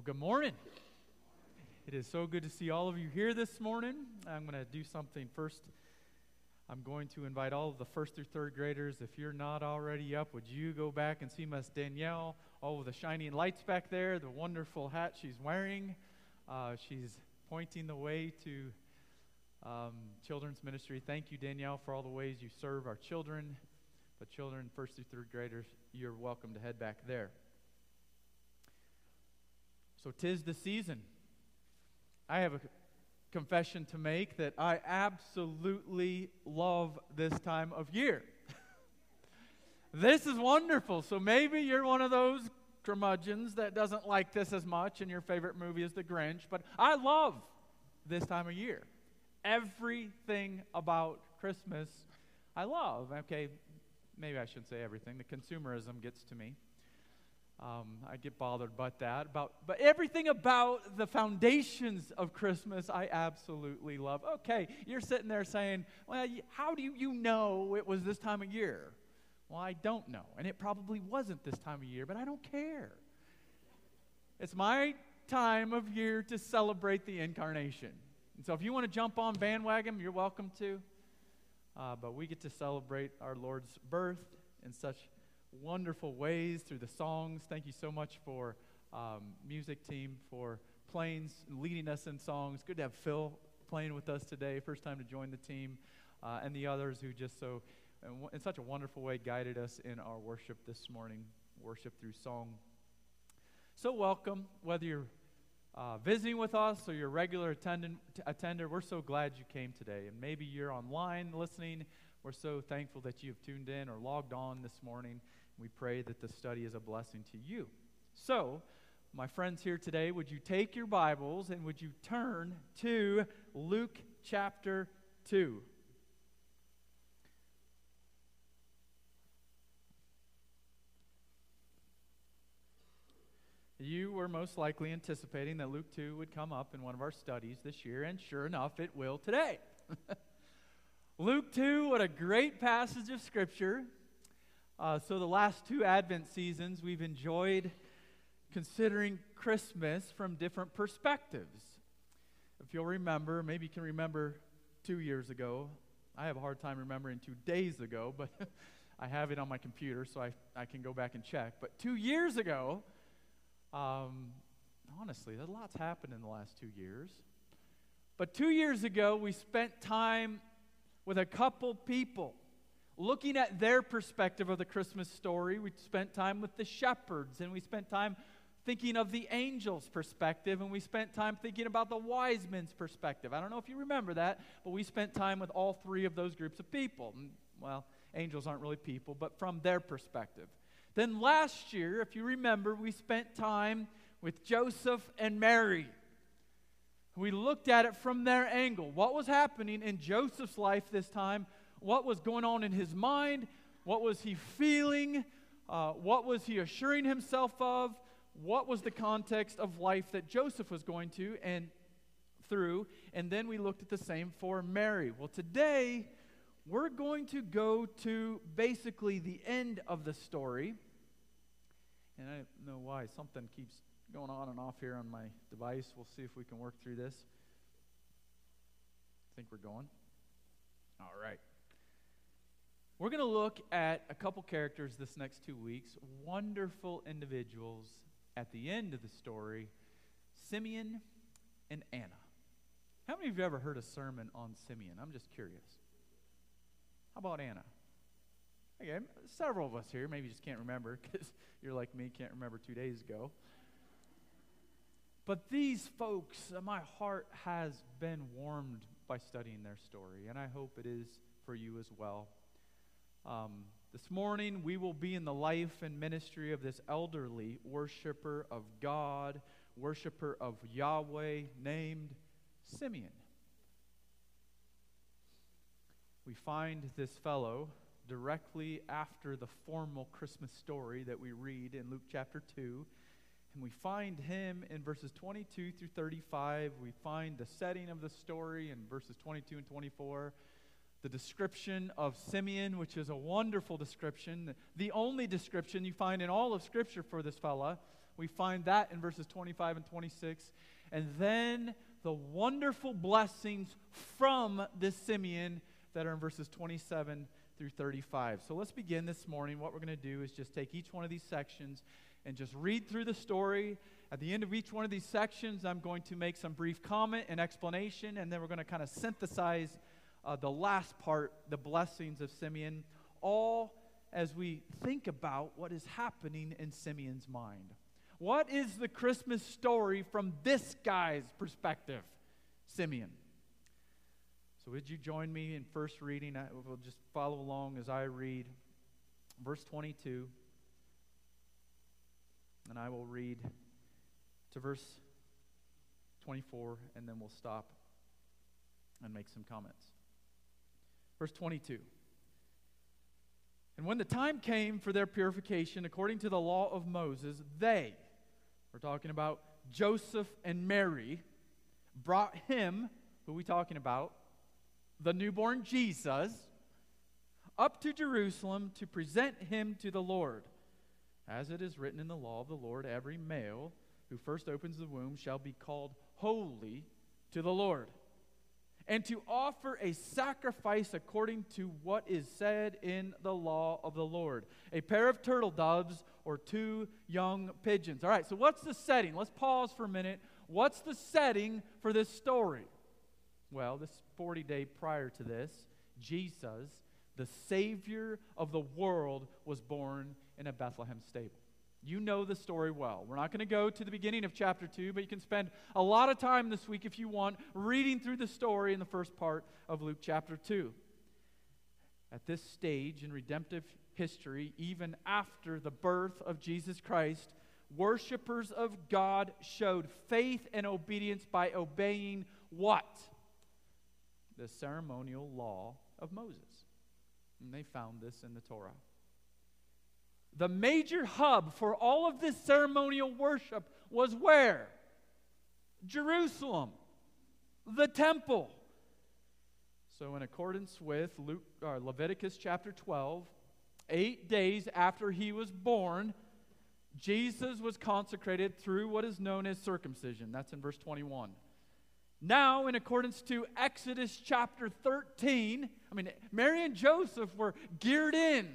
Well, good morning. It is so good to see all of you here this morning. I'm going to do something first. I'm going to invite all of the first through third graders. If you're not already up, would you go back and see Miss Danielle? All of the shining lights back there, the wonderful hat she's wearing. Uh, she's pointing the way to um, children's ministry. Thank you, Danielle, for all the ways you serve our children. But children, first through third graders, you're welcome to head back there. So, tis the season. I have a confession to make that I absolutely love this time of year. this is wonderful. So, maybe you're one of those curmudgeons that doesn't like this as much, and your favorite movie is The Grinch, but I love this time of year. Everything about Christmas I love. Okay, maybe I shouldn't say everything. The consumerism gets to me. Um, I get bothered about that. About, but everything about the foundations of Christmas, I absolutely love. Okay, you're sitting there saying, well, how do you, you know it was this time of year? Well, I don't know. And it probably wasn't this time of year, but I don't care. It's my time of year to celebrate the incarnation. And so if you want to jump on bandwagon, you're welcome to. Uh, but we get to celebrate our Lord's birth in such wonderful ways through the songs. Thank you so much for um, music team for playing, leading us in songs. Good to have Phil playing with us today, first time to join the team, uh, and the others who just so, in such a wonderful way, guided us in our worship this morning, worship through song. So welcome, whether you're uh, visiting with us or you're a regular attendant, attender, we're so glad you came today. And maybe you're online listening. We're so thankful that you've tuned in or logged on this morning. We pray that the study is a blessing to you. So, my friends here today, would you take your Bibles and would you turn to Luke chapter 2? You were most likely anticipating that Luke 2 would come up in one of our studies this year, and sure enough, it will today. Luke 2, what a great passage of Scripture. Uh, so, the last two Advent seasons, we've enjoyed considering Christmas from different perspectives. If you'll remember, maybe you can remember two years ago. I have a hard time remembering two days ago, but I have it on my computer, so I, I can go back and check. But two years ago, um, honestly, a lot's happened in the last two years. But two years ago, we spent time with a couple people looking at their perspective of the Christmas story. We spent time with the shepherds, and we spent time thinking of the angels' perspective, and we spent time thinking about the wise men's perspective. I don't know if you remember that, but we spent time with all three of those groups of people. Mm, well, angels aren't really people, but from their perspective. Then last year, if you remember, we spent time with Joseph and Mary. We looked at it from their angle. What was happening in Joseph's life this time? What was going on in his mind? What was he feeling? Uh, what was he assuring himself of? What was the context of life that Joseph was going to and through? And then we looked at the same for Mary. Well, today we're going to go to basically the end of the story. And I don't know why something keeps going on and off here on my device. We'll see if we can work through this. I think we're going. All right. We're going to look at a couple characters this next two weeks, wonderful individuals at the end of the story Simeon and Anna. How many of you ever heard a sermon on Simeon? I'm just curious. How about Anna? Okay, several of us here maybe just can't remember because you're like me, can't remember two days ago. But these folks, uh, my heart has been warmed by studying their story, and I hope it is for you as well. Um, this morning, we will be in the life and ministry of this elderly worshiper of God, worshiper of Yahweh, named Simeon. We find this fellow directly after the formal Christmas story that we read in Luke chapter 2. And we find him in verses 22 through 35. We find the setting of the story in verses 22 and 24. The description of Simeon, which is a wonderful description, the only description you find in all of Scripture for this fella, We find that in verses 25 and 26. And then the wonderful blessings from this Simeon that are in verses 27 through 35. So let's begin this morning. What we're going to do is just take each one of these sections and just read through the story. At the end of each one of these sections, I'm going to make some brief comment and explanation, and then we're going to kind of synthesize uh, the last part, the blessings of Simeon, all as we think about what is happening in Simeon's mind. What is the Christmas story from this guy's perspective, Simeon? So, would you join me in first reading? I will just follow along as I read verse 22, and I will read to verse 24, and then we'll stop and make some comments. Verse 22. And when the time came for their purification according to the law of Moses, they, we're talking about Joseph and Mary, brought him, who we talking about? The newborn Jesus, up to Jerusalem to present him to the Lord. As it is written in the law of the Lord, every male who first opens the womb shall be called holy to the Lord. And to offer a sacrifice according to what is said in the law of the Lord a pair of turtle doves or two young pigeons. All right, so what's the setting? Let's pause for a minute. What's the setting for this story? Well, this 40 day prior to this, Jesus, the Savior of the world, was born in a Bethlehem stable. You know the story well. We're not going to go to the beginning of chapter 2, but you can spend a lot of time this week if you want reading through the story in the first part of Luke chapter 2. At this stage in redemptive history, even after the birth of Jesus Christ, worshippers of God showed faith and obedience by obeying what? The ceremonial law of Moses. And they found this in the Torah. The major hub for all of this ceremonial worship was where? Jerusalem, the temple. So, in accordance with Luke, uh, Leviticus chapter 12, eight days after he was born, Jesus was consecrated through what is known as circumcision. That's in verse 21. Now, in accordance to Exodus chapter 13, I mean, Mary and Joseph were geared in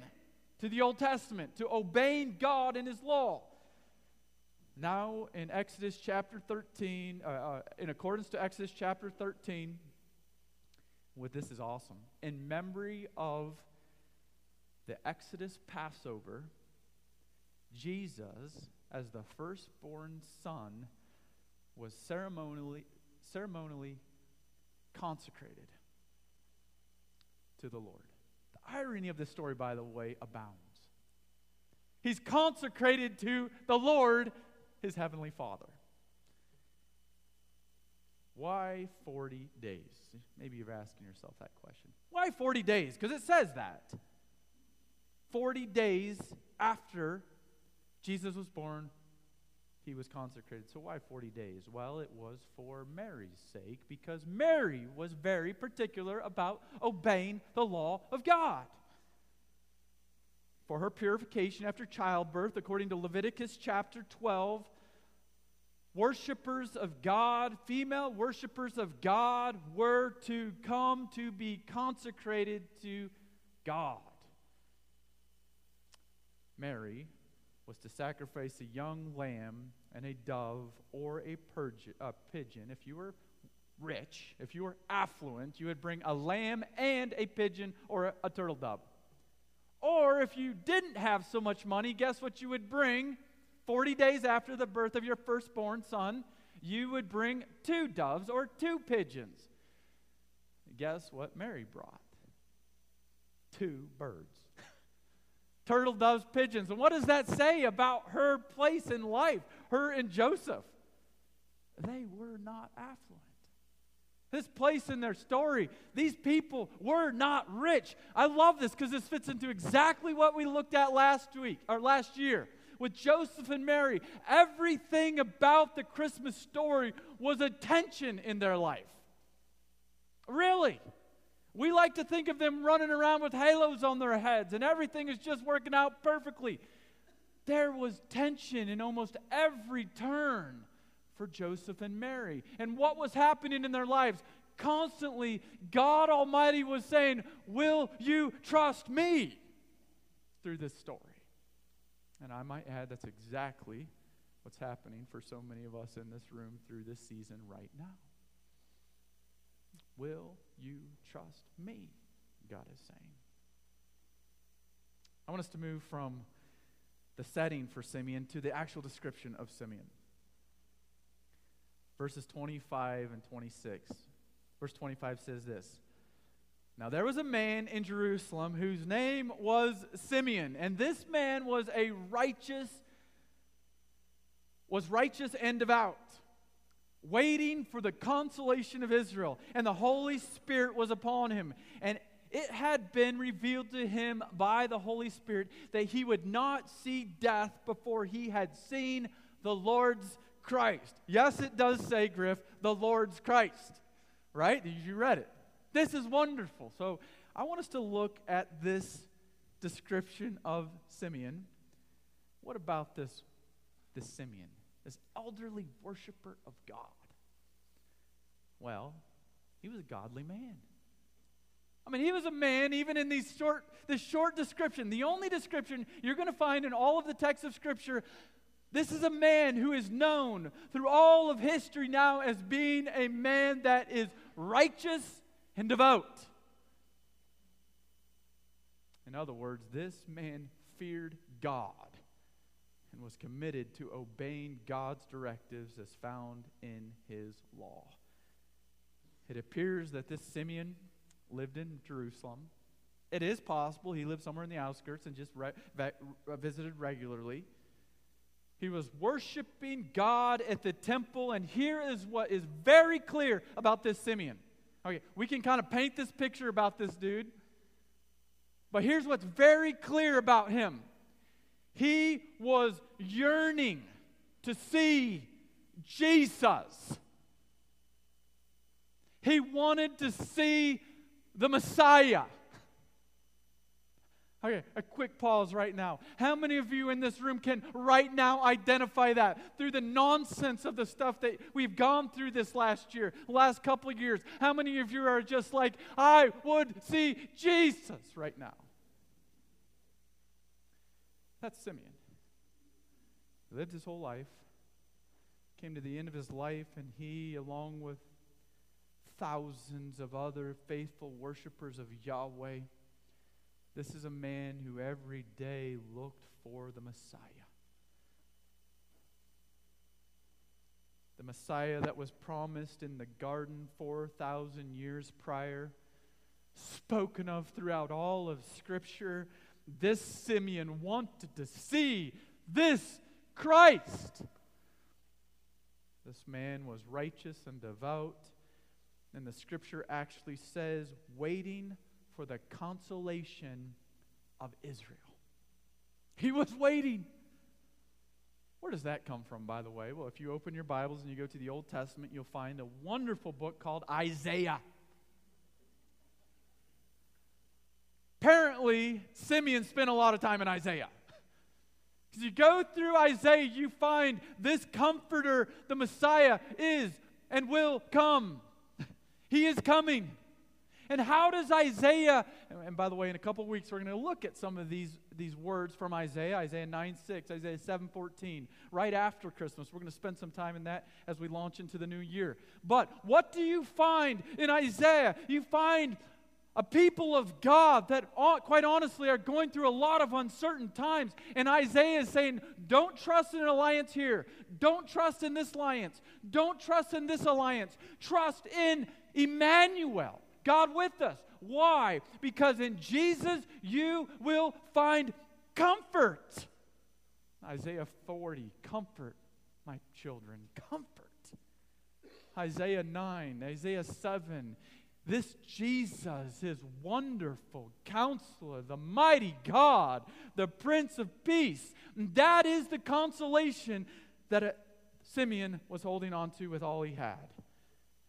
to the Old Testament, to obeying God and His law. Now, in Exodus chapter 13, uh, uh, in accordance to Exodus chapter 13, what this is awesome. In memory of the Exodus Passover, Jesus, as the firstborn son, was ceremonially, ceremonially consecrated to the Lord. Irony of this story, by the way, abounds. He's consecrated to the Lord, his heavenly Father. Why 40 days? Maybe you're asking yourself that question. Why 40 days? Because it says that. 40 days after Jesus was born, he was consecrated. So, why 40 days? Well, it was for Mary's sake, because Mary was very particular about obeying the law of God. For her purification after childbirth, according to Leviticus chapter 12, worshippers of God, female worshippers of God, were to come to be consecrated to God. Mary was to sacrifice a young lamb and a dove or a, purge, a pigeon. If you were rich, if you were affluent, you would bring a lamb and a pigeon or a, a turtle dove. Or if you didn't have so much money, guess what you would bring 40 days after the birth of your firstborn son? You would bring two doves or two pigeons. Guess what Mary brought? Two birds turtle doves, pigeons. And what does that say about her place in life, her and Joseph? They were not affluent. This place in their story, these people were not rich. I love this because this fits into exactly what we looked at last week or last year with Joseph and Mary. Everything about the Christmas story was a tension in their life. Really. We like to think of them running around with halos on their heads and everything is just working out perfectly. there was tension in almost every turn for Joseph and Mary. And what was happening in their lives? Constantly, God Almighty was saying, Will you trust me? through this story. And I might add, that's exactly what's happening for so many of us in this room through this season right now. Will you trust me? God is saying. I want us to move from the setting for Simeon to the actual description of Simeon. Verses 25 and 26. Verse 25 says this Now there was a man in Jerusalem whose name was Simeon, and this man was a righteous, was righteous and devout, waiting for the consolation of Israel, and the Holy Spirit was upon him. And it had been revealed to him by the Holy Spirit that he would not see death before he had seen the Lord's Christ. Yes, it does say, Griff, the Lord's Christ, right? You read it. This is wonderful. So I want us to look at this description of Simeon. What about this, this Simeon, this elderly worshiper of God? Well, he was a godly man. I mean, he was a man, even in these short, this short description, the only description you're going to find in all of the texts of Scripture. This is a man who is known through all of history now as being a man that is righteous and devout. In other words, this man feared God and was committed to obeying God's directives as found in his law. It appears that this Simeon lived in Jerusalem. It is possible he lived somewhere in the outskirts and just re- visited regularly. He was worshiping God at the temple, and here is what is very clear about this Simeon. Okay, we can kind of paint this picture about this dude, but here's what's very clear about him he was yearning to see Jesus. He wanted to see the Messiah. Okay, a quick pause right now. How many of you in this room can right now identify that through the nonsense of the stuff that we've gone through this last year, last couple of years? How many of you are just like, I would see Jesus right now? That's Simeon. He lived his whole life, came to the end of his life, and he, along with thousands of other faithful worshipers of Yahweh. This is a man who every day looked for the Messiah. The Messiah that was promised in the garden 4,000 years prior, spoken of throughout all of Scripture. This Simeon wanted to see this Christ. This man was righteous and devout and the scripture actually says, waiting for the consolation of Israel. He was waiting. Where does that come from, by the way? Well, if you open your Bibles and you go to the Old Testament, you'll find a wonderful book called Isaiah. Apparently, Simeon spent a lot of time in Isaiah. As you go through Isaiah, you find this comforter, the Messiah, is and will come. He is coming. And how does Isaiah, and by the way, in a couple weeks, we're going to look at some of these, these words from Isaiah, Isaiah 9 6, Isaiah 7 14, right after Christmas. We're going to spend some time in that as we launch into the new year. But what do you find in Isaiah? You find a people of God that, quite honestly, are going through a lot of uncertain times. And Isaiah is saying, Don't trust in an alliance here. Don't trust in this alliance. Don't trust in this alliance. Trust in Emmanuel, God with us. Why? Because in Jesus you will find comfort. Isaiah 40, comfort, my children, comfort. Isaiah 9, Isaiah 7, this Jesus is wonderful counselor, the mighty God, the Prince of Peace. And that is the consolation that uh, Simeon was holding on to with all he had.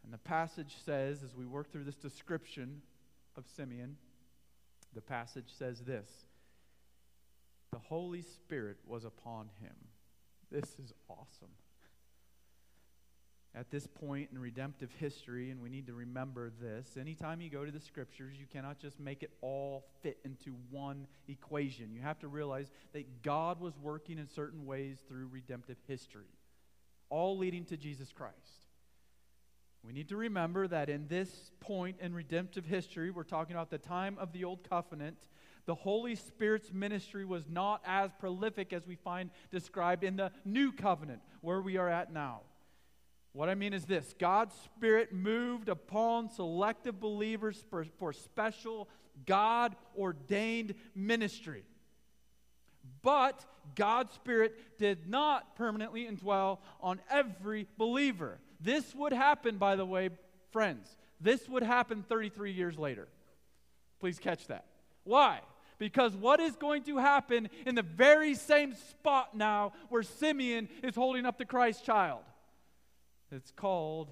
And the passage says, as we work through this description of Simeon, the passage says this the Holy Spirit was upon him. This is awesome. At this point in redemptive history, and we need to remember this, anytime you go to the scriptures, you cannot just make it all fit into one equation. You have to realize that God was working in certain ways through redemptive history, all leading to Jesus Christ. We need to remember that in this point in redemptive history, we're talking about the time of the Old Covenant, the Holy Spirit's ministry was not as prolific as we find described in the New Covenant, where we are at now. What I mean is this God's Spirit moved upon selective believers for, for special, God ordained ministry. But God's Spirit did not permanently indwell on every believer. This would happen, by the way, friends. This would happen 33 years later. Please catch that. Why? Because what is going to happen in the very same spot now where Simeon is holding up the Christ child? It's called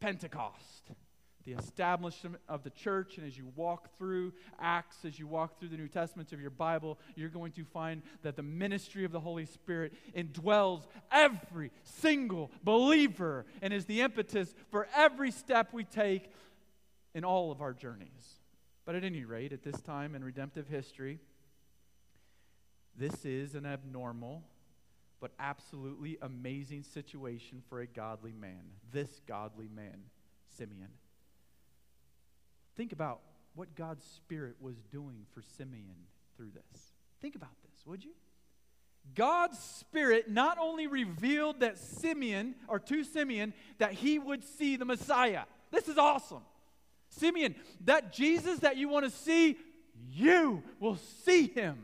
Pentecost, the establishment of the church. And as you walk through Acts, as you walk through the New Testaments of your Bible, you're going to find that the ministry of the Holy Spirit indwells every single believer and is the impetus for every step we take in all of our journeys. But at any rate, at this time in redemptive history, this is an abnormal but absolutely amazing situation for a godly man. This godly man, Simeon. Think about what God's Spirit was doing for Simeon through this. Think about this, would you? God's Spirit not only revealed that Simeon, or to Simeon, that he would see the Messiah. This is awesome. Simeon, that Jesus that you want to see, you will see him.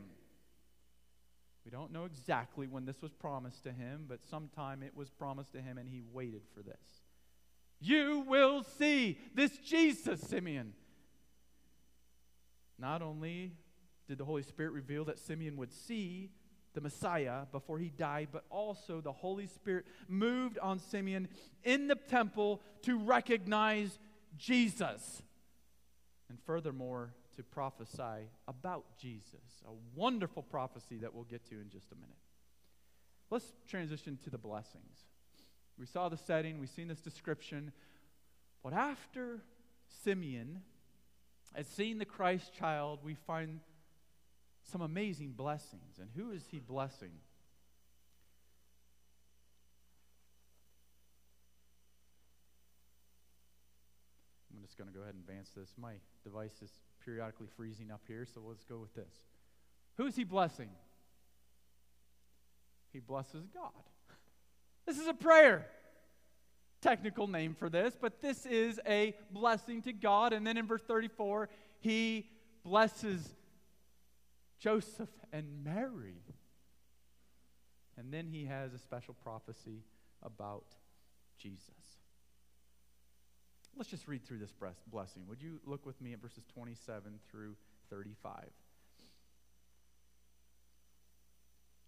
We don't know exactly when this was promised to him, but sometime it was promised to him and he waited for this. You will see this Jesus, Simeon. Not only did the Holy Spirit reveal that Simeon would see the Messiah before he died, but also the Holy Spirit moved on Simeon in the temple to recognize Jesus. And furthermore, to prophesy about Jesus. A wonderful prophecy that we'll get to in just a minute. Let's transition to the blessings. We saw the setting, we've seen this description. But after Simeon had seen the Christ child, we find some amazing blessings. And who is he blessing? I'm just going to go ahead and advance this. My device is periodically freezing up here, so let's go with this. Who is he blessing? He blesses God. This is a prayer. Technical name for this, but this is a blessing to God. And then in verse 34, he blesses Joseph and Mary. And then he has a special prophecy about Jesus. Let's just read through this blessing. Would you look with me at verses 27 through 35?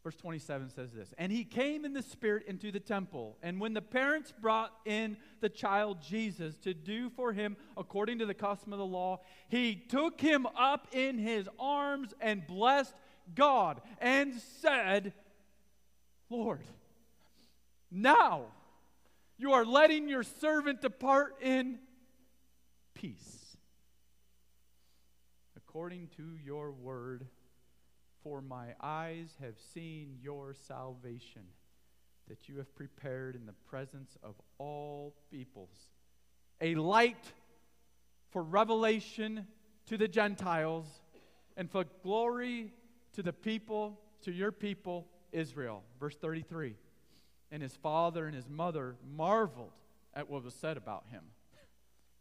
Verse 27 says this And he came in the Spirit into the temple. And when the parents brought in the child Jesus to do for him according to the custom of the law, he took him up in his arms and blessed God and said, Lord, now you are letting your servant depart in peace. According to your word, for my eyes have seen your salvation that you have prepared in the presence of all peoples, a light for revelation to the Gentiles and for glory to the people, to your people, Israel. Verse 33 and his father and his mother marveled at what was said about him.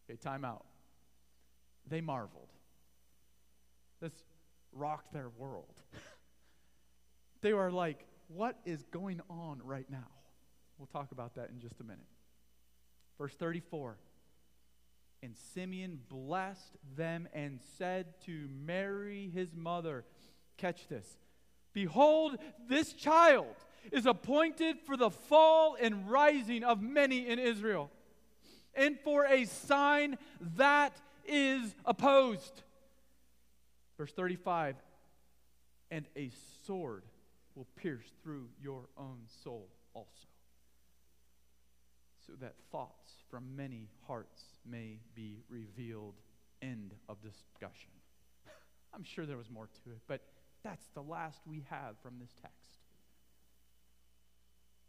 okay, time out. They marveled. This rocked their world. they were like, what is going on right now? We'll talk about that in just a minute. Verse 34 And Simeon blessed them and said to Mary, his mother, Catch this. Behold, this child is appointed for the fall and rising of many in Israel, and for a sign that is opposed. Verse 35 and a sword will pierce through your own soul also, so that thoughts from many hearts may be revealed. End of discussion. I'm sure there was more to it, but that's the last we have from this text.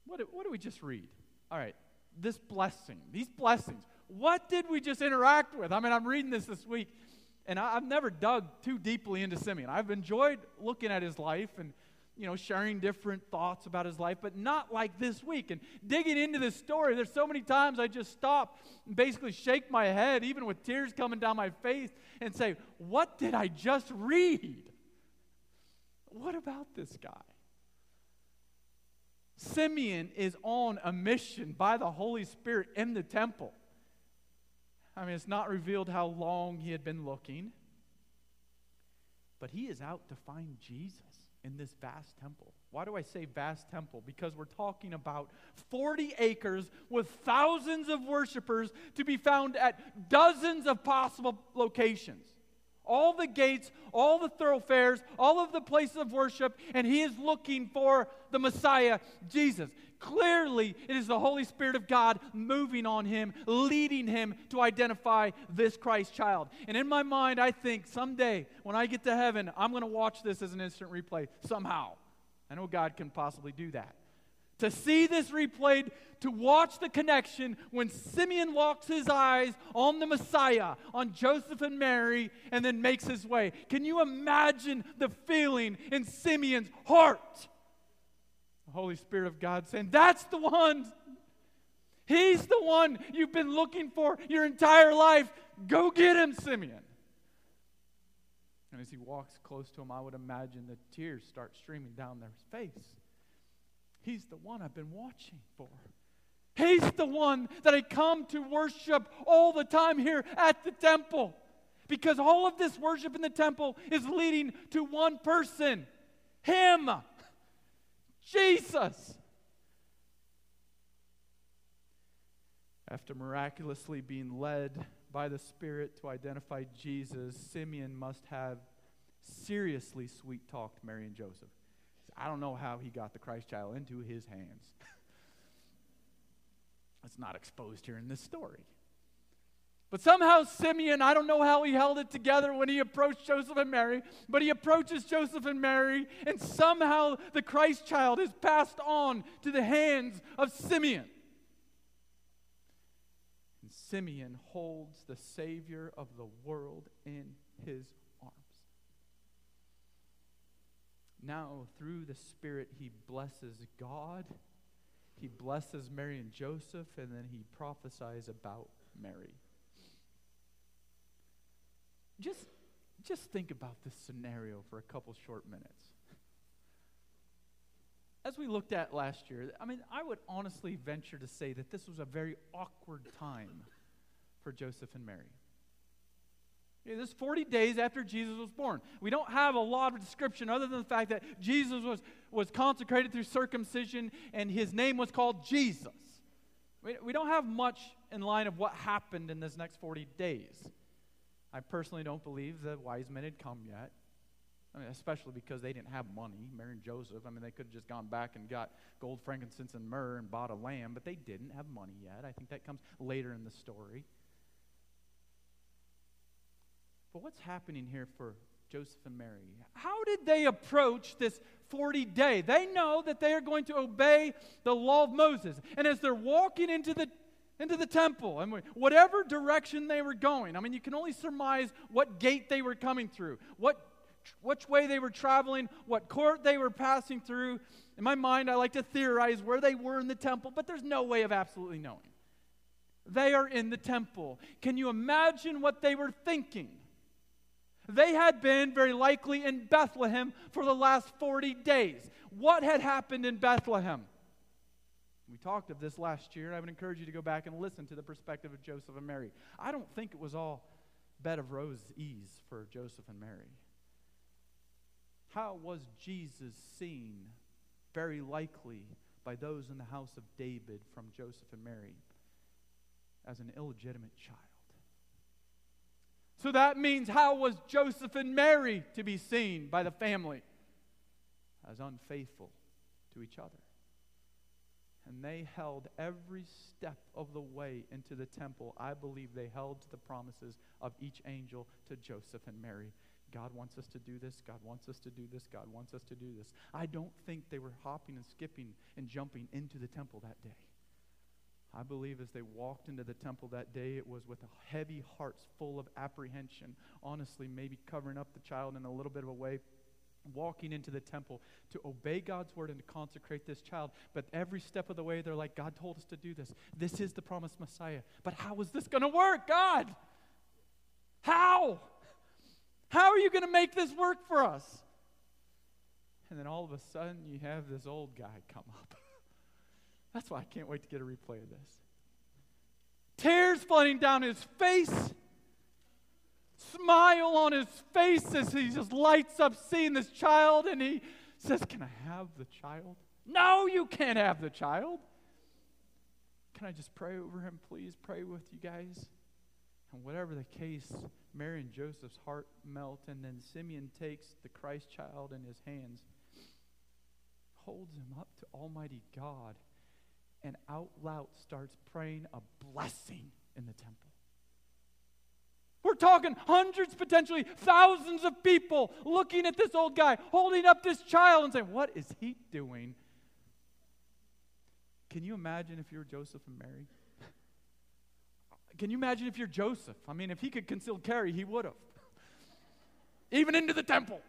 What, what do we just read? All right, this blessing, these blessings. What did we just interact with? I mean, I'm reading this this week, and I, have never dug too deeply into Simeon. I've enjoyed looking at his life and you know, sharing different thoughts about his life, but not like this week. And digging into this story, there's so many times I just stop and basically shake my head, even with tears coming down my face, and say, What did I just read? What about this guy? Simeon is on a mission by the Holy Spirit in the temple. I mean, it's not revealed how long he had been looking, but he is out to find Jesus in this vast temple. Why do I say vast temple? Because we're talking about 40 acres with thousands of worshipers to be found at dozens of possible locations all the gates, all the thoroughfares, all of the places of worship, and he is looking for the Messiah, Jesus. Clearly, it is the Holy Spirit of God moving on him, leading him to identify this Christ child. And in my mind, I think someday when I get to heaven, I'm going to watch this as an instant replay somehow. I know God can possibly do that to see this replayed, to watch the connection when Simeon locks his eyes on the Messiah, on Joseph and Mary, and then makes his way. Can you imagine the feeling in Simeon's heart? The Holy Spirit of God saying, That's the one. He's the one you've been looking for your entire life. Go get him, Simeon. And as he walks close to him, I would imagine the tears start streaming down their face. He's the one I've been watching for. He's the one that I come to worship all the time here at the temple. Because all of this worship in the temple is leading to one person Him, Jesus. After miraculously being led by the Spirit to identify Jesus, Simeon must have seriously sweet talked Mary and Joseph. I don't know how he got the Christ child into his hands. It's not exposed here in this story. But somehow Simeon, I don't know how he held it together when he approached Joseph and Mary, but he approaches Joseph and Mary, and somehow the Christ child is passed on to the hands of Simeon. And Simeon holds the Savior of the world in his Now, through the Spirit, he blesses God, he blesses Mary and Joseph, and then he prophesies about Mary. Just, just think about this scenario for a couple short minutes. As we looked at last year, I mean, I would honestly venture to say that this was a very awkward time for Joseph and Mary. This is 40 days after Jesus was born. We don't have a lot of description other than the fact that Jesus was, was consecrated through circumcision and his name was called Jesus. We, we don't have much in line of what happened in this next 40 days. I personally don't believe the wise men had come yet. I mean, especially because they didn't have money, Mary and Joseph. I mean, they could have just gone back and got gold, frankincense, and myrrh and bought a lamb, but they didn't have money yet. I think that comes later in the story. But what's happening here for Joseph and Mary? How did they approach this 40 day? They know that they are going to obey the law of Moses. And as they're walking into the into the temple and whatever direction they were going. I mean, you can only surmise what gate they were coming through, what which way they were traveling, what court they were passing through. In my mind, I like to theorize where they were in the temple, but there's no way of absolutely knowing. They are in the temple. Can you imagine what they were thinking? They had been very likely in Bethlehem for the last 40 days. What had happened in Bethlehem? We talked of this last year. I would encourage you to go back and listen to the perspective of Joseph and Mary. I don't think it was all bed of rose ease for Joseph and Mary. How was Jesus seen? Very likely by those in the house of David from Joseph and Mary as an illegitimate child. So that means how was Joseph and Mary to be seen by the family? as unfaithful to each other. And they held every step of the way into the temple. I believe they held to the promises of each angel to Joseph and Mary. God wants us to do this. God wants us to do this. God wants us to do this. I don't think they were hopping and skipping and jumping into the temple that day. I believe as they walked into the temple that day, it was with heavy hearts full of apprehension, honestly, maybe covering up the child in a little bit of a way, walking into the temple to obey God's word and to consecrate this child. But every step of the way, they're like, God told us to do this. This is the promised Messiah. But how is this going to work, God? How? How are you going to make this work for us? And then all of a sudden, you have this old guy come up. That's why I can't wait to get a replay of this. Tears flooding down his face, smile on his face as he just lights up seeing this child, and he says, Can I have the child? No, you can't have the child. Can I just pray over him, please? Pray with you guys. And whatever the case, Mary and Joseph's heart melt, and then Simeon takes the Christ child in his hands, holds him up to Almighty God and out loud starts praying a blessing in the temple. We're talking hundreds, potentially thousands of people looking at this old guy, holding up this child and saying, What is he doing? Can you imagine if you were Joseph and Mary? Can you imagine if you're Joseph? I mean, if he could conceal carry, he would have. Even into the temple.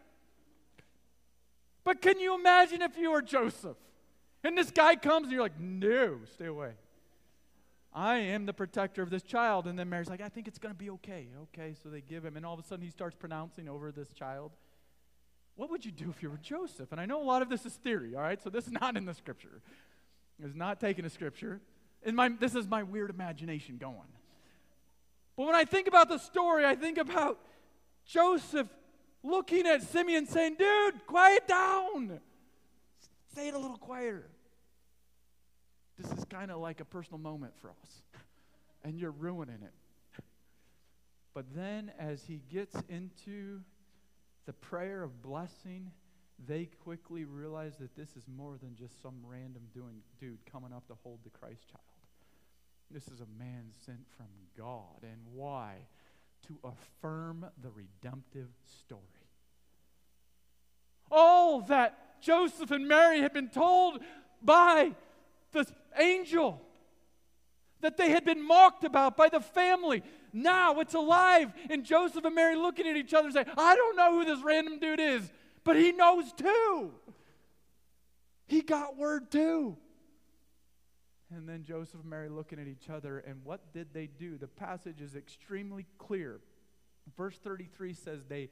But can you imagine if you were Joseph? And this guy comes and you're like, no, stay away. I am the protector of this child. And then Mary's like, I think it's going to be okay. Okay, so they give him. And all of a sudden he starts pronouncing over this child. What would you do if you were Joseph? And I know a lot of this is theory, all right? So this is not in the scripture. It's not taken a scripture. And my, this is my weird imagination going. But when I think about the story, I think about Joseph looking at Simeon saying, dude, quiet down. Say it a little quieter. This is kind of like a personal moment for us, and you're ruining it. But then, as he gets into the prayer of blessing, they quickly realize that this is more than just some random doing, dude coming up to hold the Christ child. This is a man sent from God. And why? To affirm the redemptive story. All that Joseph and Mary had been told by the angel that they had been mocked about by the family. Now it's alive, and Joseph and Mary looking at each other and saying, I don't know who this random dude is, but he knows too. He got word too. And then Joseph and Mary looking at each other, and what did they do? The passage is extremely clear. Verse 33 says they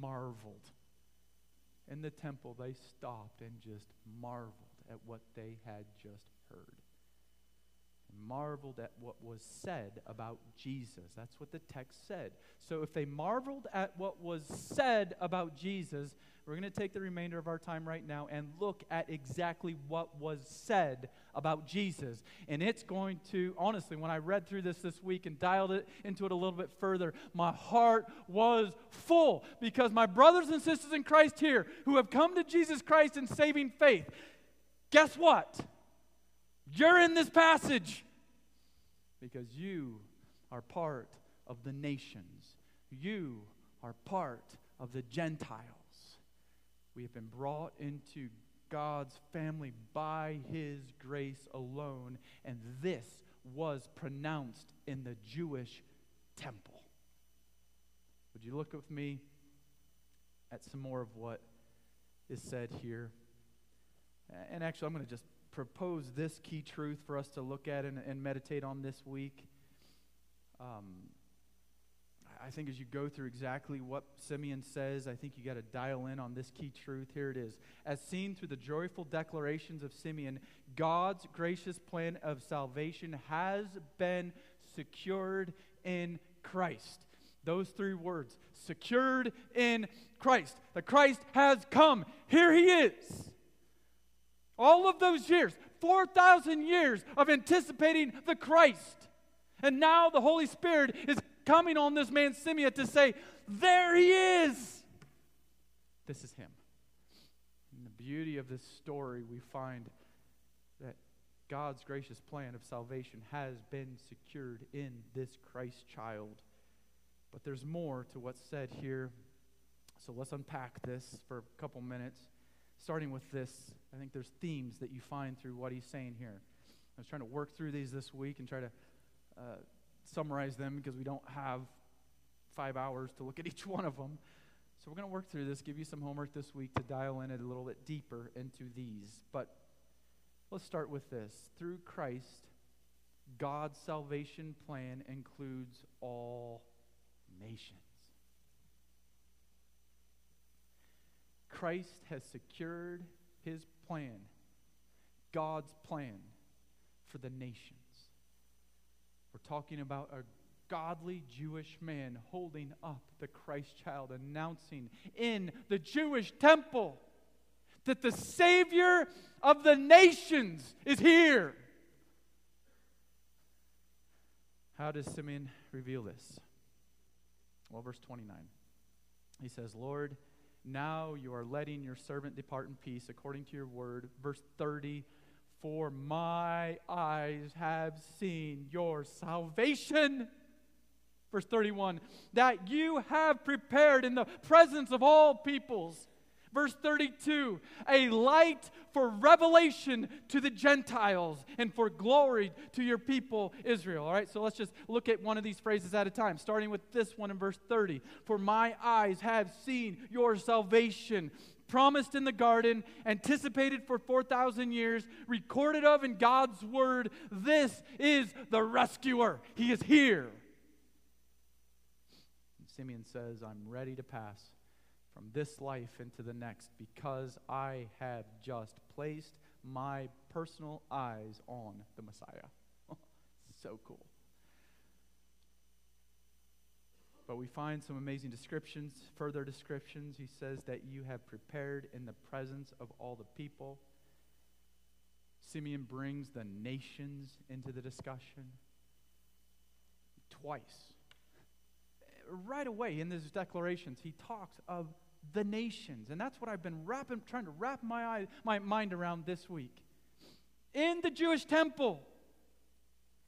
marveled. In the temple, they stopped and just marveled at what they had just heard. Marveled at what was said about Jesus. That's what the text said. So if they marveled at what was said about Jesus, we're going to take the remainder of our time right now and look at exactly what was said about Jesus. And it's going to, honestly, when I read through this this week and dialed it into it a little bit further, my heart was full because my brothers and sisters in Christ here who have come to Jesus Christ in saving faith, guess what? You're in this passage because you are part of the nations. You are part of the Gentiles. We have been brought into God's family by His grace alone, and this was pronounced in the Jewish temple. Would you look with me at some more of what is said here? And actually, I'm going to just propose this key truth for us to look at and, and meditate on this week. Um, I think as you go through exactly what Simeon says, I think you got to dial in on this key truth. Here it is. As seen through the joyful declarations of Simeon, God's gracious plan of salvation has been secured in Christ. Those three words secured in Christ. The Christ has come. Here he is. All of those years, 4,000 years of anticipating the Christ. And now the Holy Spirit is coming on this man Simeon to say, There he is. This is him. And the beauty of this story, we find that God's gracious plan of salvation has been secured in this Christ child. But there's more to what's said here. So let's unpack this for a couple minutes. Starting with this, I think there's themes that you find through what he's saying here. I was trying to work through these this week and try to uh, summarize them because we don't have five hours to look at each one of them. So we're going to work through this, give you some homework this week to dial in a little bit deeper into these. But let's start with this. Through Christ, God's salvation plan includes all nations. Christ has secured his plan, God's plan for the nations. We're talking about a godly Jewish man holding up the Christ child, announcing in the Jewish temple that the Savior of the nations is here. How does Simeon reveal this? Well, verse 29. He says, Lord, now you are letting your servant depart in peace according to your word. Verse 30 For my eyes have seen your salvation. Verse 31 That you have prepared in the presence of all peoples Verse 32 a light for revelation to the Gentiles and for glory to your people Israel. All right, so let's just look at one of these phrases at a time, starting with this one in verse 30. For my eyes have seen your salvation promised in the garden, anticipated for 4,000 years, recorded of in God's word. This is the rescuer. He is here. And Simeon says, I'm ready to pass from this life into the next because I have just placed my personal eyes on the Messiah. so cool. But we find some amazing descriptions, further descriptions. He says that you have prepared in the presence of all the people. Simeon brings the nations into the discussion twice. Right away in these declarations, he talks of the nations. And that's what I've been wrapping, trying to wrap my, eye, my mind around this week. In the Jewish temple,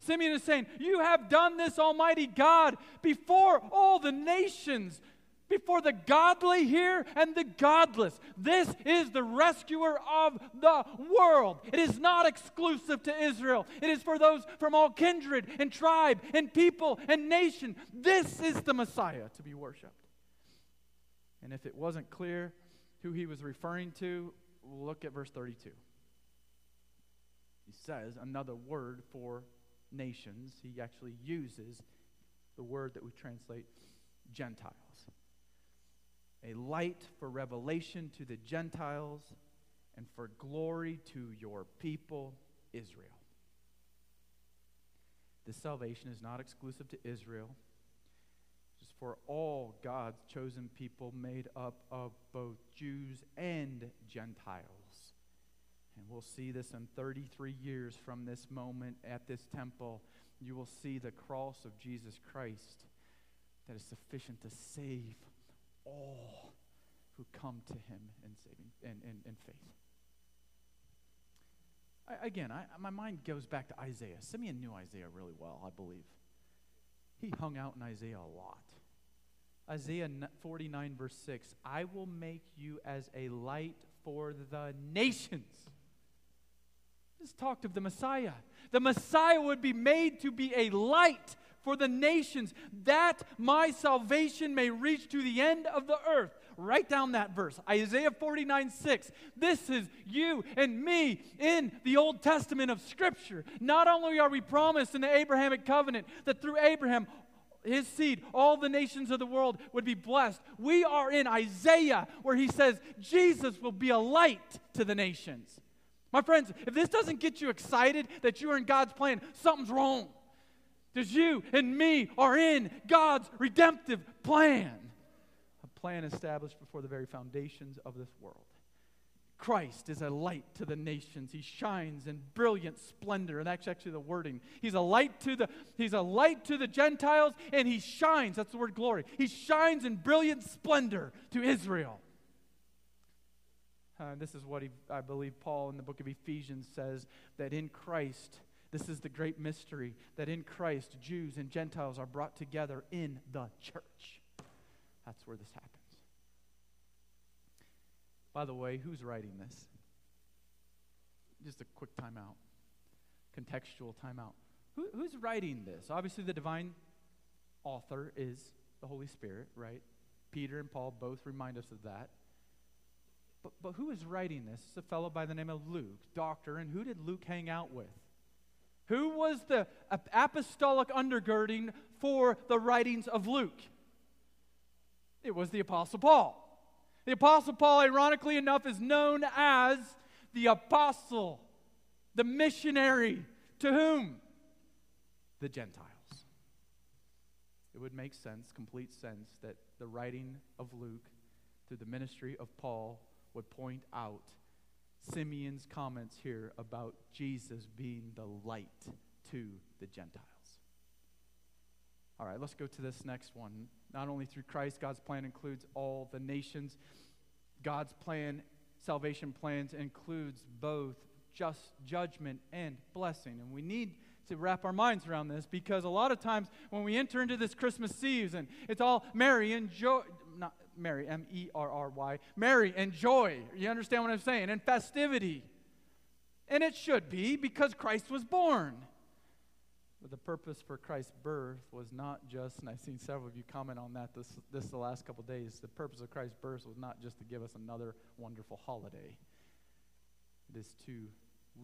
Simeon is saying, You have done this, Almighty God, before all the nations, before the godly here and the godless. This is the rescuer of the world. It is not exclusive to Israel, it is for those from all kindred and tribe and people and nation. This is the Messiah to be worshiped. And if it wasn't clear who he was referring to, look at verse 32. He says another word for nations. He actually uses the word that we translate Gentiles. A light for revelation to the Gentiles and for glory to your people, Israel. This salvation is not exclusive to Israel It's for all God's chosen people made up of both Jews and Gentiles. And we'll see this in 33 years from this moment at this temple. You will see the cross of Jesus Christ that is sufficient to save all who come to him in, saving, in, in, in faith. I, again, I, my mind goes back to Isaiah. Simeon knew Isaiah really well, I believe. He hung out in Isaiah a lot. Isaiah 49, verse 6 I will make you as a light for the nations. This talked of the Messiah. The Messiah would be made to be a light for the nations, that my salvation may reach to the end of the earth. Write down that verse, Isaiah 49 6. This is you and me in the Old Testament of Scripture. Not only are we promised in the Abrahamic covenant that through Abraham his seed, all the nations of the world would be blessed. We are in Isaiah where he says Jesus will be a light to the nations. My friends, if this doesn't get you excited that you are in God's plan, something's wrong. Because you and me are in God's redemptive plan, a plan established before the very foundations of this world. Christ is a light to the nations. He shines in brilliant splendor. And that's actually the wording. He's a light to the He's a light to the Gentiles and he shines. That's the word glory. He shines in brilliant splendor to Israel. Uh, this is what he, I believe Paul in the book of Ephesians says that in Christ, this is the great mystery, that in Christ, Jews and Gentiles are brought together in the church. That's where this happens. By the way, who's writing this? Just a quick timeout, contextual timeout. Who, who's writing this? Obviously, the divine author is the Holy Spirit, right? Peter and Paul both remind us of that. But, but who is writing this? It's a fellow by the name of Luke, doctor. And who did Luke hang out with? Who was the apostolic undergirding for the writings of Luke? It was the Apostle Paul. The Apostle Paul, ironically enough, is known as the apostle, the missionary to whom? The Gentiles. It would make sense, complete sense, that the writing of Luke through the ministry of Paul would point out Simeon's comments here about Jesus being the light to the Gentiles. All right, let's go to this next one. Not only through Christ, God's plan includes all the nations. God's plan, salvation plans, includes both just judgment and blessing. And we need to wrap our minds around this because a lot of times when we enter into this Christmas season, it's all merry and joy. Not merry, Mary and joy. You understand what I'm saying? And festivity. And it should be because Christ was born. But the purpose for Christ's birth was not just, and I've seen several of you comment on that this, this the last couple days, the purpose of Christ's birth was not just to give us another wonderful holiday. It is to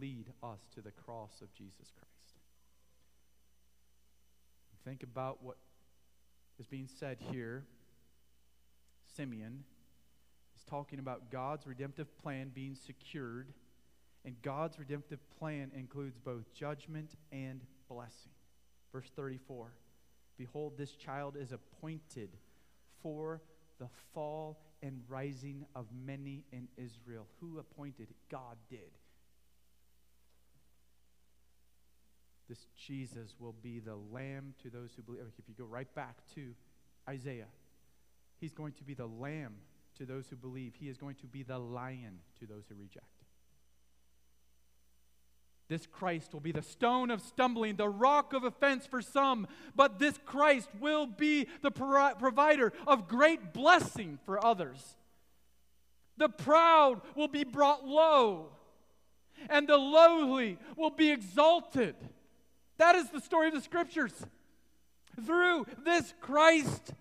lead us to the cross of Jesus Christ. Think about what is being said here. Simeon is talking about God's redemptive plan being secured, and God's redemptive plan includes both judgment and blessing. Verse 34 Behold, this child is appointed for the fall and rising of many in Israel. Who appointed? God did. This Jesus will be the lamb to those who believe. If you go right back to Isaiah, he's going to be the lamb to those who believe. He is going to be the lion to those who reject. This Christ will be the stone of stumbling, the rock of offense for some, but this Christ will be the pro- provider of great blessing for others. The proud will be brought low, and the lowly will be exalted. That is the story of the scriptures. Through this Christ,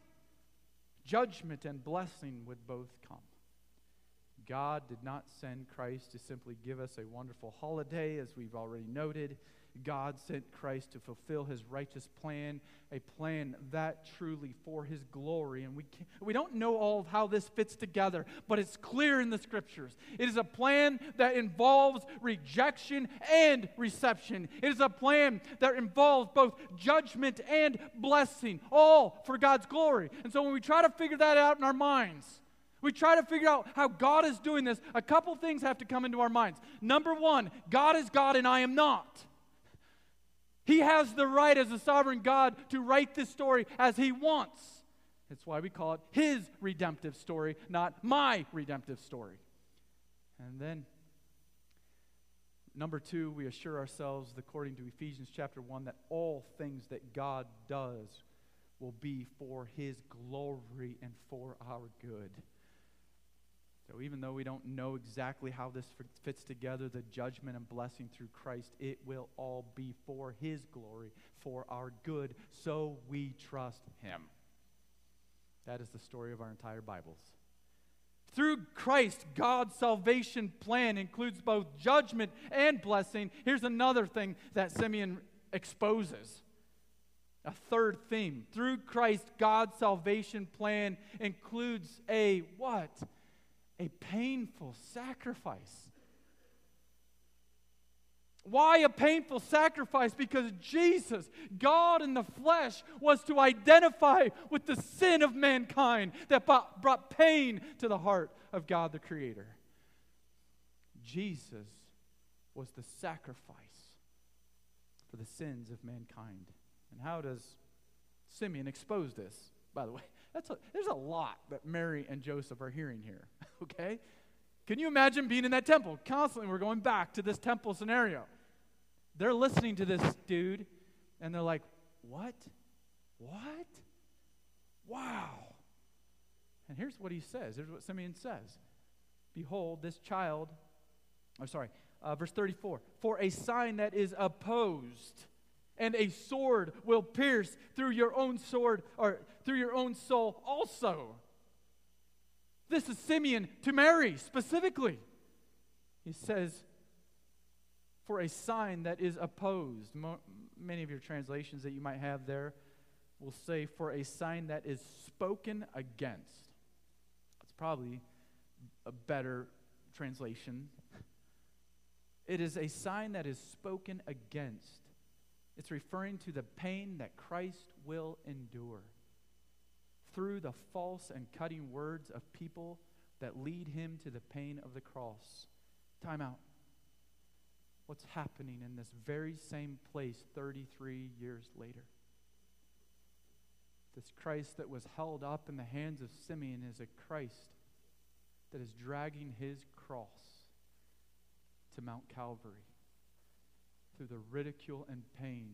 judgment and blessing would both come. God did not send Christ to simply give us a wonderful holiday, as we've already noted. God sent Christ to fulfill his righteous plan, a plan that truly for his glory. And we, we don't know all of how this fits together, but it's clear in the scriptures. It is a plan that involves rejection and reception. It is a plan that involves both judgment and blessing, all for God's glory. And so when we try to figure that out in our minds, we try to figure out how God is doing this, a couple things have to come into our minds. Number one, God is God and I am not. He has the right as a sovereign God to write this story as he wants. That's why we call it his redemptive story, not my redemptive story. And then, number two, we assure ourselves, according to Ephesians chapter 1, that all things that God does will be for his glory and for our good. So even though we don't know exactly how this fits together, the judgment and blessing through Christ, it will all be for His glory, for our good, so we trust Him. That is the story of our entire Bibles. Through Christ, God's salvation plan includes both judgment and blessing. Here's another thing that Simeon exposes. A third theme. Through Christ, God's salvation plan includes a what? A painful sacrifice. Why a painful sacrifice? Because Jesus, God in the flesh, was to identify with the sin of mankind that brought pain to the heart of God the Creator. Jesus was the sacrifice for the sins of mankind. And how does Simeon expose this, by the way? That's a, there's a lot that Mary and Joseph are hearing here, okay? Can you imagine being in that temple? Constantly, we're going back to this temple scenario. They're listening to this dude, and they're like, What? What? Wow. And here's what he says. Here's what Simeon says Behold, this child, I'm sorry, uh, verse 34 For a sign that is opposed, and a sword will pierce through your own sword, or through your own soul also. This is Simeon to Mary specifically. He says, for a sign that is opposed. Mo- many of your translations that you might have there will say, for a sign that is spoken against. That's probably a better translation. It is a sign that is spoken against. It's referring to the pain that Christ will endure through the false and cutting words of people that lead him to the pain of the cross. Time out. What's happening in this very same place 33 years later? This Christ that was held up in the hands of Simeon is a Christ that is dragging his cross to Mount Calvary through the ridicule and pain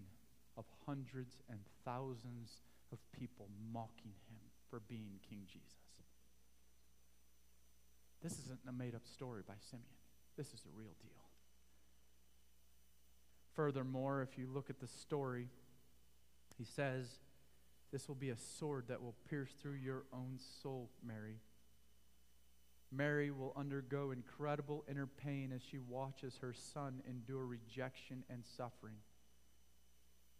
of hundreds and thousands of people mocking him for being King Jesus. This isn't a made up story by Simeon, this is the real deal. Furthermore, if you look at the story, he says, This will be a sword that will pierce through your own soul, Mary. Mary will undergo incredible inner pain as she watches her son endure rejection and suffering.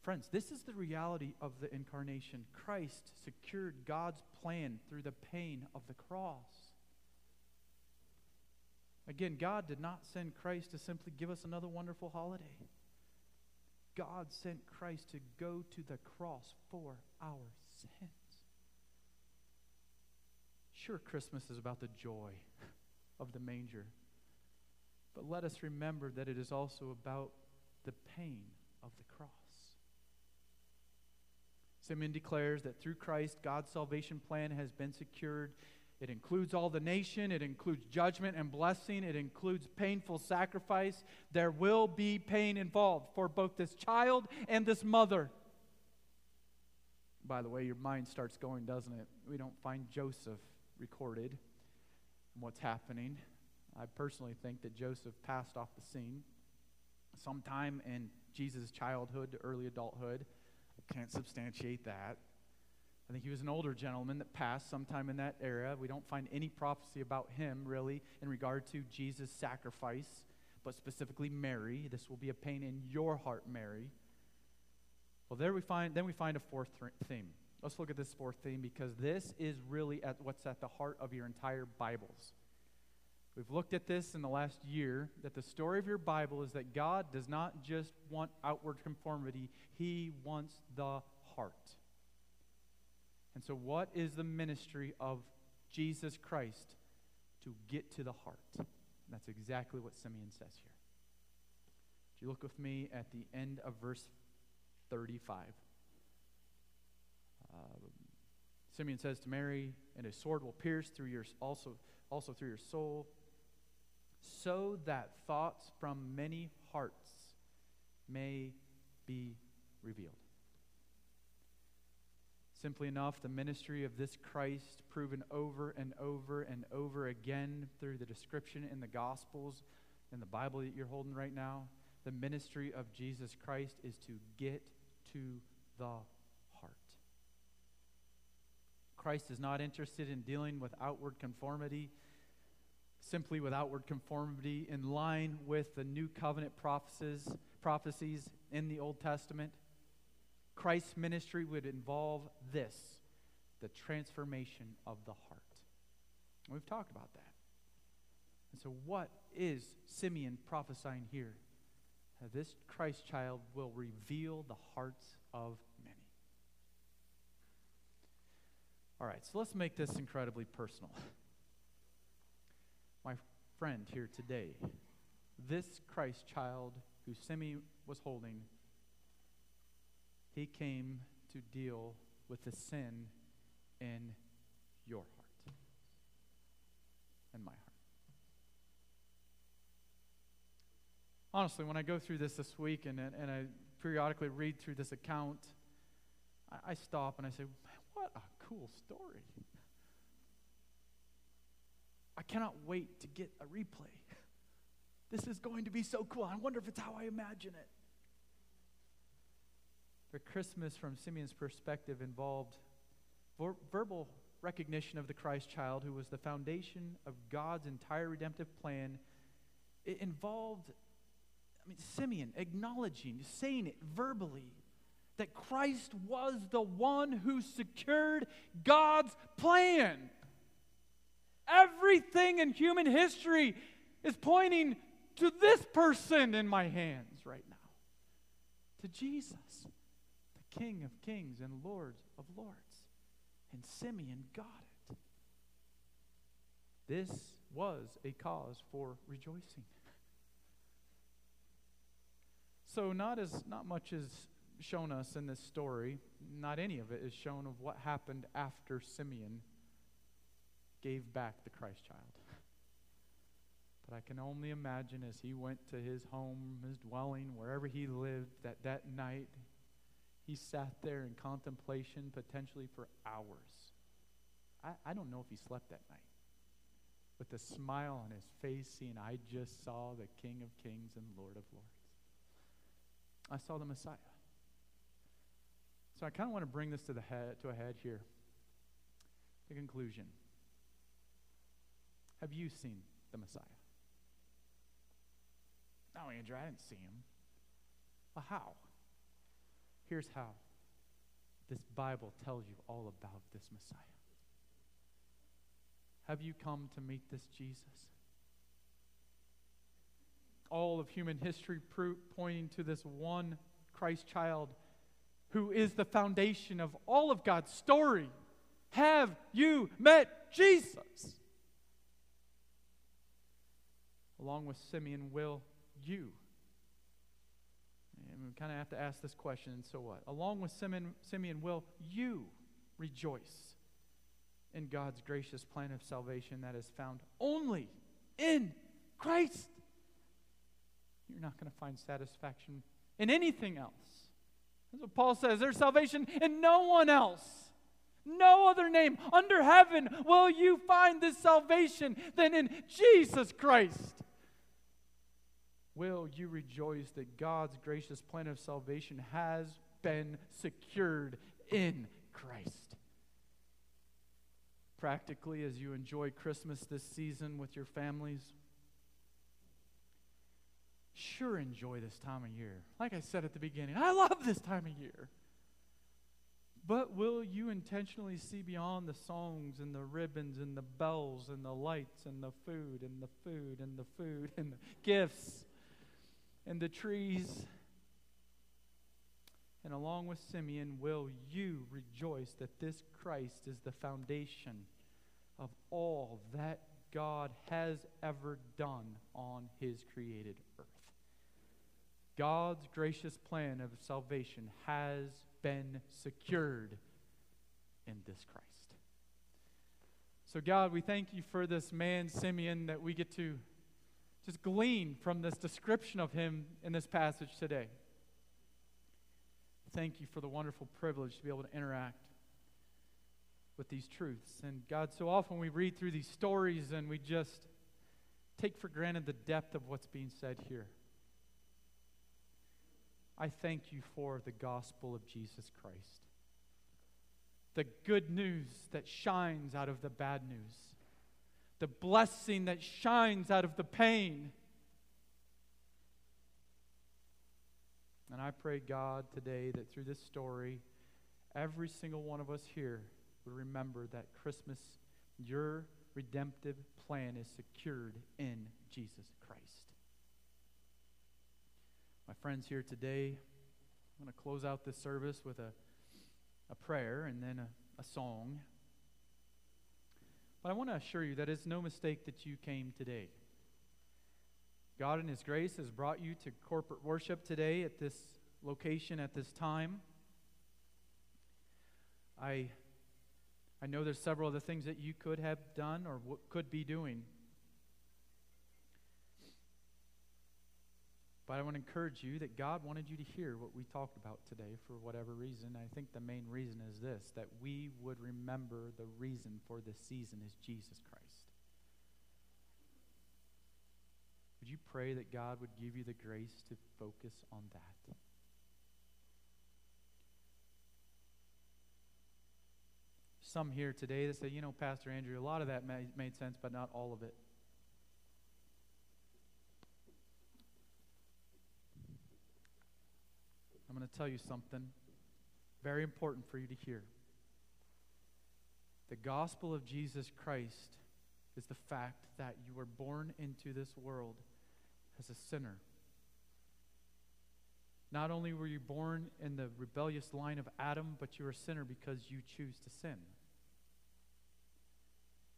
Friends, this is the reality of the incarnation. Christ secured God's plan through the pain of the cross. Again, God did not send Christ to simply give us another wonderful holiday. God sent Christ to go to the cross for our sins. Sure, Christmas is about the joy of the manger, but let us remember that it is also about the pain of the cross. Simeon declares that through Christ, God's salvation plan has been secured. It includes all the nation, it includes judgment and blessing, it includes painful sacrifice. There will be pain involved for both this child and this mother. By the way, your mind starts going, doesn't it? We don't find Joseph recorded and what's happening. I personally think that Joseph passed off the scene sometime in Jesus' childhood to early adulthood. I can't substantiate that. I think he was an older gentleman that passed sometime in that era. We don't find any prophecy about him, really, in regard to Jesus' sacrifice, but specifically Mary. This will be a pain in your heart, Mary. Well, there we find, then we find a fourth theme. Let's look at this fourth theme because this is really at what's at the heart of your entire Bibles. We've looked at this in the last year that the story of your Bible is that God does not just want outward conformity, He wants the heart. And so, what is the ministry of Jesus Christ? To get to the heart. And that's exactly what Simeon says here. If you look with me at the end of verse 35. Uh, Simeon says to Mary, and his sword will pierce through your also also through your soul so that thoughts from many hearts may be revealed. Simply enough, the ministry of this Christ, proven over and over and over again through the description in the Gospels, in the Bible that you're holding right now, the ministry of Jesus Christ is to get to the. Christ is not interested in dealing with outward conformity simply with outward conformity in line with the new covenant prophecies, prophecies in the Old Testament. Christ's ministry would involve this the transformation of the heart. We've talked about that. And so, what is Simeon prophesying here? This Christ child will reveal the hearts of many. All right, so let's make this incredibly personal. My friend here today, this Christ child who Simi was holding, he came to deal with the sin in your heart and my heart. Honestly, when I go through this this week and, and I periodically read through this account, I, I stop and I say, what a cool story. I cannot wait to get a replay. This is going to be so cool. I wonder if it's how I imagine it. But Christmas, from Simeon's perspective, involved ver- verbal recognition of the Christ child, who was the foundation of God's entire redemptive plan. It involved, I mean, Simeon acknowledging, saying it verbally, that Christ was the one who secured God's plan. Everything in human history is pointing to this person in my hands right now to Jesus, the King of kings and Lord of lords. And Simeon got it. This was a cause for rejoicing. So not as not much is shown us in this story, not any of it is shown of what happened after Simeon gave back the Christ child. But I can only imagine as he went to his home, his dwelling, wherever he lived, that that night he sat there in contemplation potentially for hours. I, I don't know if he slept that night. With a smile on his face, seeing, I just saw the King of Kings and Lord of Lords. I saw the Messiah. So I kind of want to bring this to, the head, to a head here. The conclusion. Have you seen the Messiah? No, Andrew, I didn't see him. Well, how? Here's how. This Bible tells you all about this Messiah. Have you come to meet this Jesus? All of human history pointing to this one Christ child who is the foundation of all of God's story. Have you met Jesus? Along with Simeon, will you? And we kind of have to ask this question so what? Along with Simeon, Simeon, will you rejoice in God's gracious plan of salvation that is found only in Christ? You're not going to find satisfaction in anything else. That's what Paul says. There's salvation in no one else. No other name under heaven will you find this salvation than in Jesus Christ. Will you rejoice that God's gracious plan of salvation has been secured in Christ? Practically, as you enjoy Christmas this season with your families, sure enjoy this time of year. Like I said at the beginning, I love this time of year. But will you intentionally see beyond the songs and the ribbons and the bells and the lights and the food and the food and the food and the gifts and the trees? And along with Simeon, will you rejoice that this Christ is the foundation of all that God has ever done on his created earth? God's gracious plan of salvation has been secured in this Christ. So, God, we thank you for this man, Simeon, that we get to just glean from this description of him in this passage today. Thank you for the wonderful privilege to be able to interact with these truths. And God, so often we read through these stories and we just take for granted the depth of what's being said here. I thank you for the gospel of Jesus Christ. The good news that shines out of the bad news. The blessing that shines out of the pain. And I pray, God, today that through this story, every single one of us here would remember that Christmas, your redemptive plan is secured in Jesus my friends here today. I'm going to close out this service with a, a prayer and then a, a song. But I want to assure you that it's no mistake that you came today. God, in His grace, has brought you to corporate worship today at this location at this time. I, I know there's several other things that you could have done or w- could be doing. But I want to encourage you that God wanted you to hear what we talked about today for whatever reason. I think the main reason is this that we would remember the reason for this season is Jesus Christ. Would you pray that God would give you the grace to focus on that? Some here today that say, you know, Pastor Andrew, a lot of that made, sense, but not all of it. Going to tell you something very important for you to hear. The gospel of Jesus Christ is the fact that you were born into this world as a sinner. Not only were you born in the rebellious line of Adam, but you're a sinner because you choose to sin.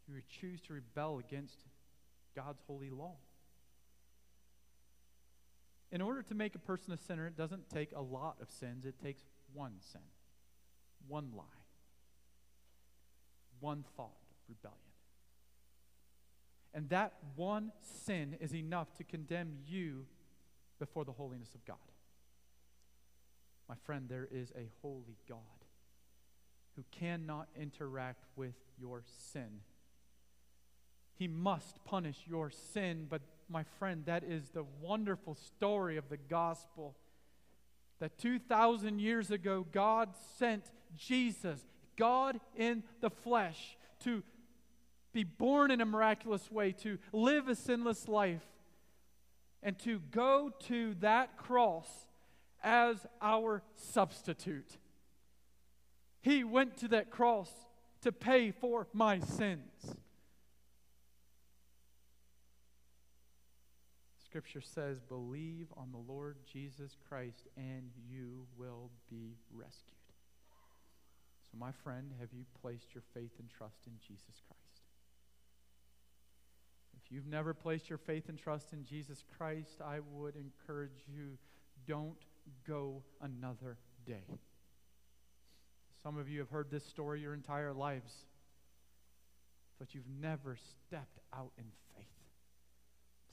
You choose to rebel against God's holy law. In order to make a person a sinner, it doesn't take a lot of sins, it takes one sin, one lie, one thought of rebellion. And that one sin is enough to condemn you before the holiness of God. My friend, there is a holy God who cannot interact with your sin. He must punish your sin, but my friend, that is the wonderful story of the gospel. That 2,000 years ago, God sent Jesus, God in the flesh, to be born in a miraculous way, to live a sinless life, and to go to that cross as our substitute. He went to that cross to pay for my sins. Scripture says, Believe on the Lord Jesus Christ and you will be rescued. So, my friend, have you placed your faith and trust in Jesus Christ? If you've never placed your faith and trust in Jesus Christ, I would encourage you don't go another day. Some of you have heard this story your entire lives, but you've never stepped out in faith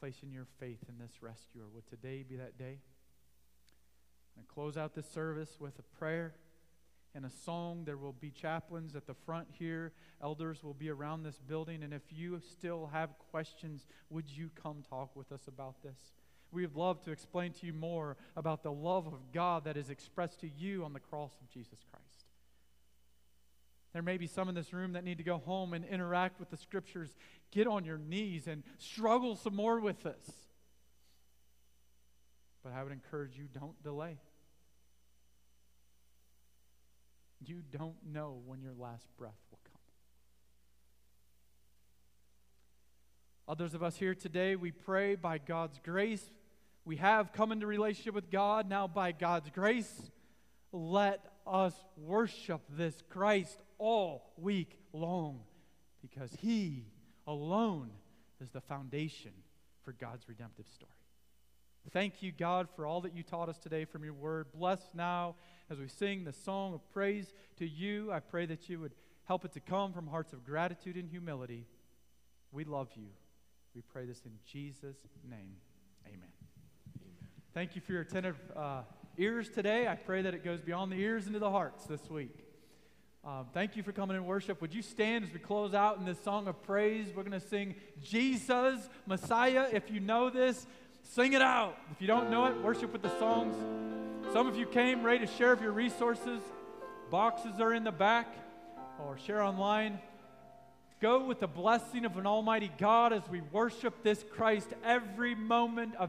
placing your faith in this rescuer. Would today be that day? I'm going to close out this service with a prayer and a song. There will be chaplains at the front here. Elders will be around this building. And if you still have questions, would you come talk with us about this? We would love to explain to you more about the love of God that is expressed to you on the cross of Jesus Christ. There may be some in this room that need to go home and interact with the scriptures. Get on your knees and struggle some more with this. But I would encourage you don't delay. You don't know when your last breath will come. Others of us here today, we pray by God's grace. We have come into relationship with God. Now, by God's grace, let us worship this Christ all week long because He alone is the foundation for God's redemptive story. Thank you, God, for all that you taught us today from your word. Bless now as we sing the song of praise to you. I pray that you would help it to come from hearts of gratitude and humility. We love you. We pray this in Jesus' name. Amen. Amen. Thank you for your attentive uh, ears today. I pray that it goes beyond the ears into the hearts this week. Um, thank you for coming in worship. Would you stand as we close out in this song of praise? We're going to sing Jesus, Messiah. If you know this, sing it out. If you don't know it, worship with the songs. Some of you came ready to share of your resources. Boxes are in the back or share online. Go with the blessing of an Almighty God as we worship this Christ every moment of